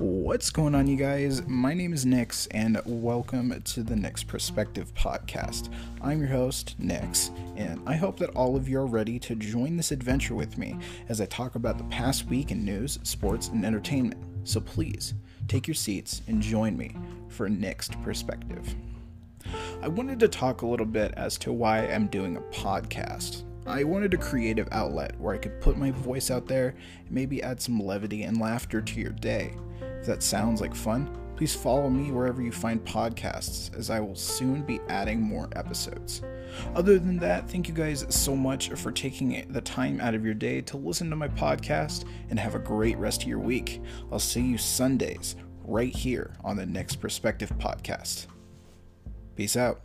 What's going on, you guys? My name is Nix, and welcome to the Nixed Perspective Podcast. I'm your host, Nix, and I hope that all of you are ready to join this adventure with me as I talk about the past week in news, sports, and entertainment. So please take your seats and join me for Nixed Perspective. I wanted to talk a little bit as to why I'm doing a podcast. I wanted a creative outlet where I could put my voice out there and maybe add some levity and laughter to your day. That sounds like fun, please follow me wherever you find podcasts, as I will soon be adding more episodes. Other than that, thank you guys so much for taking the time out of your day to listen to my podcast and have a great rest of your week. I'll see you Sundays right here on the Nixed Perspective Podcast. Peace out.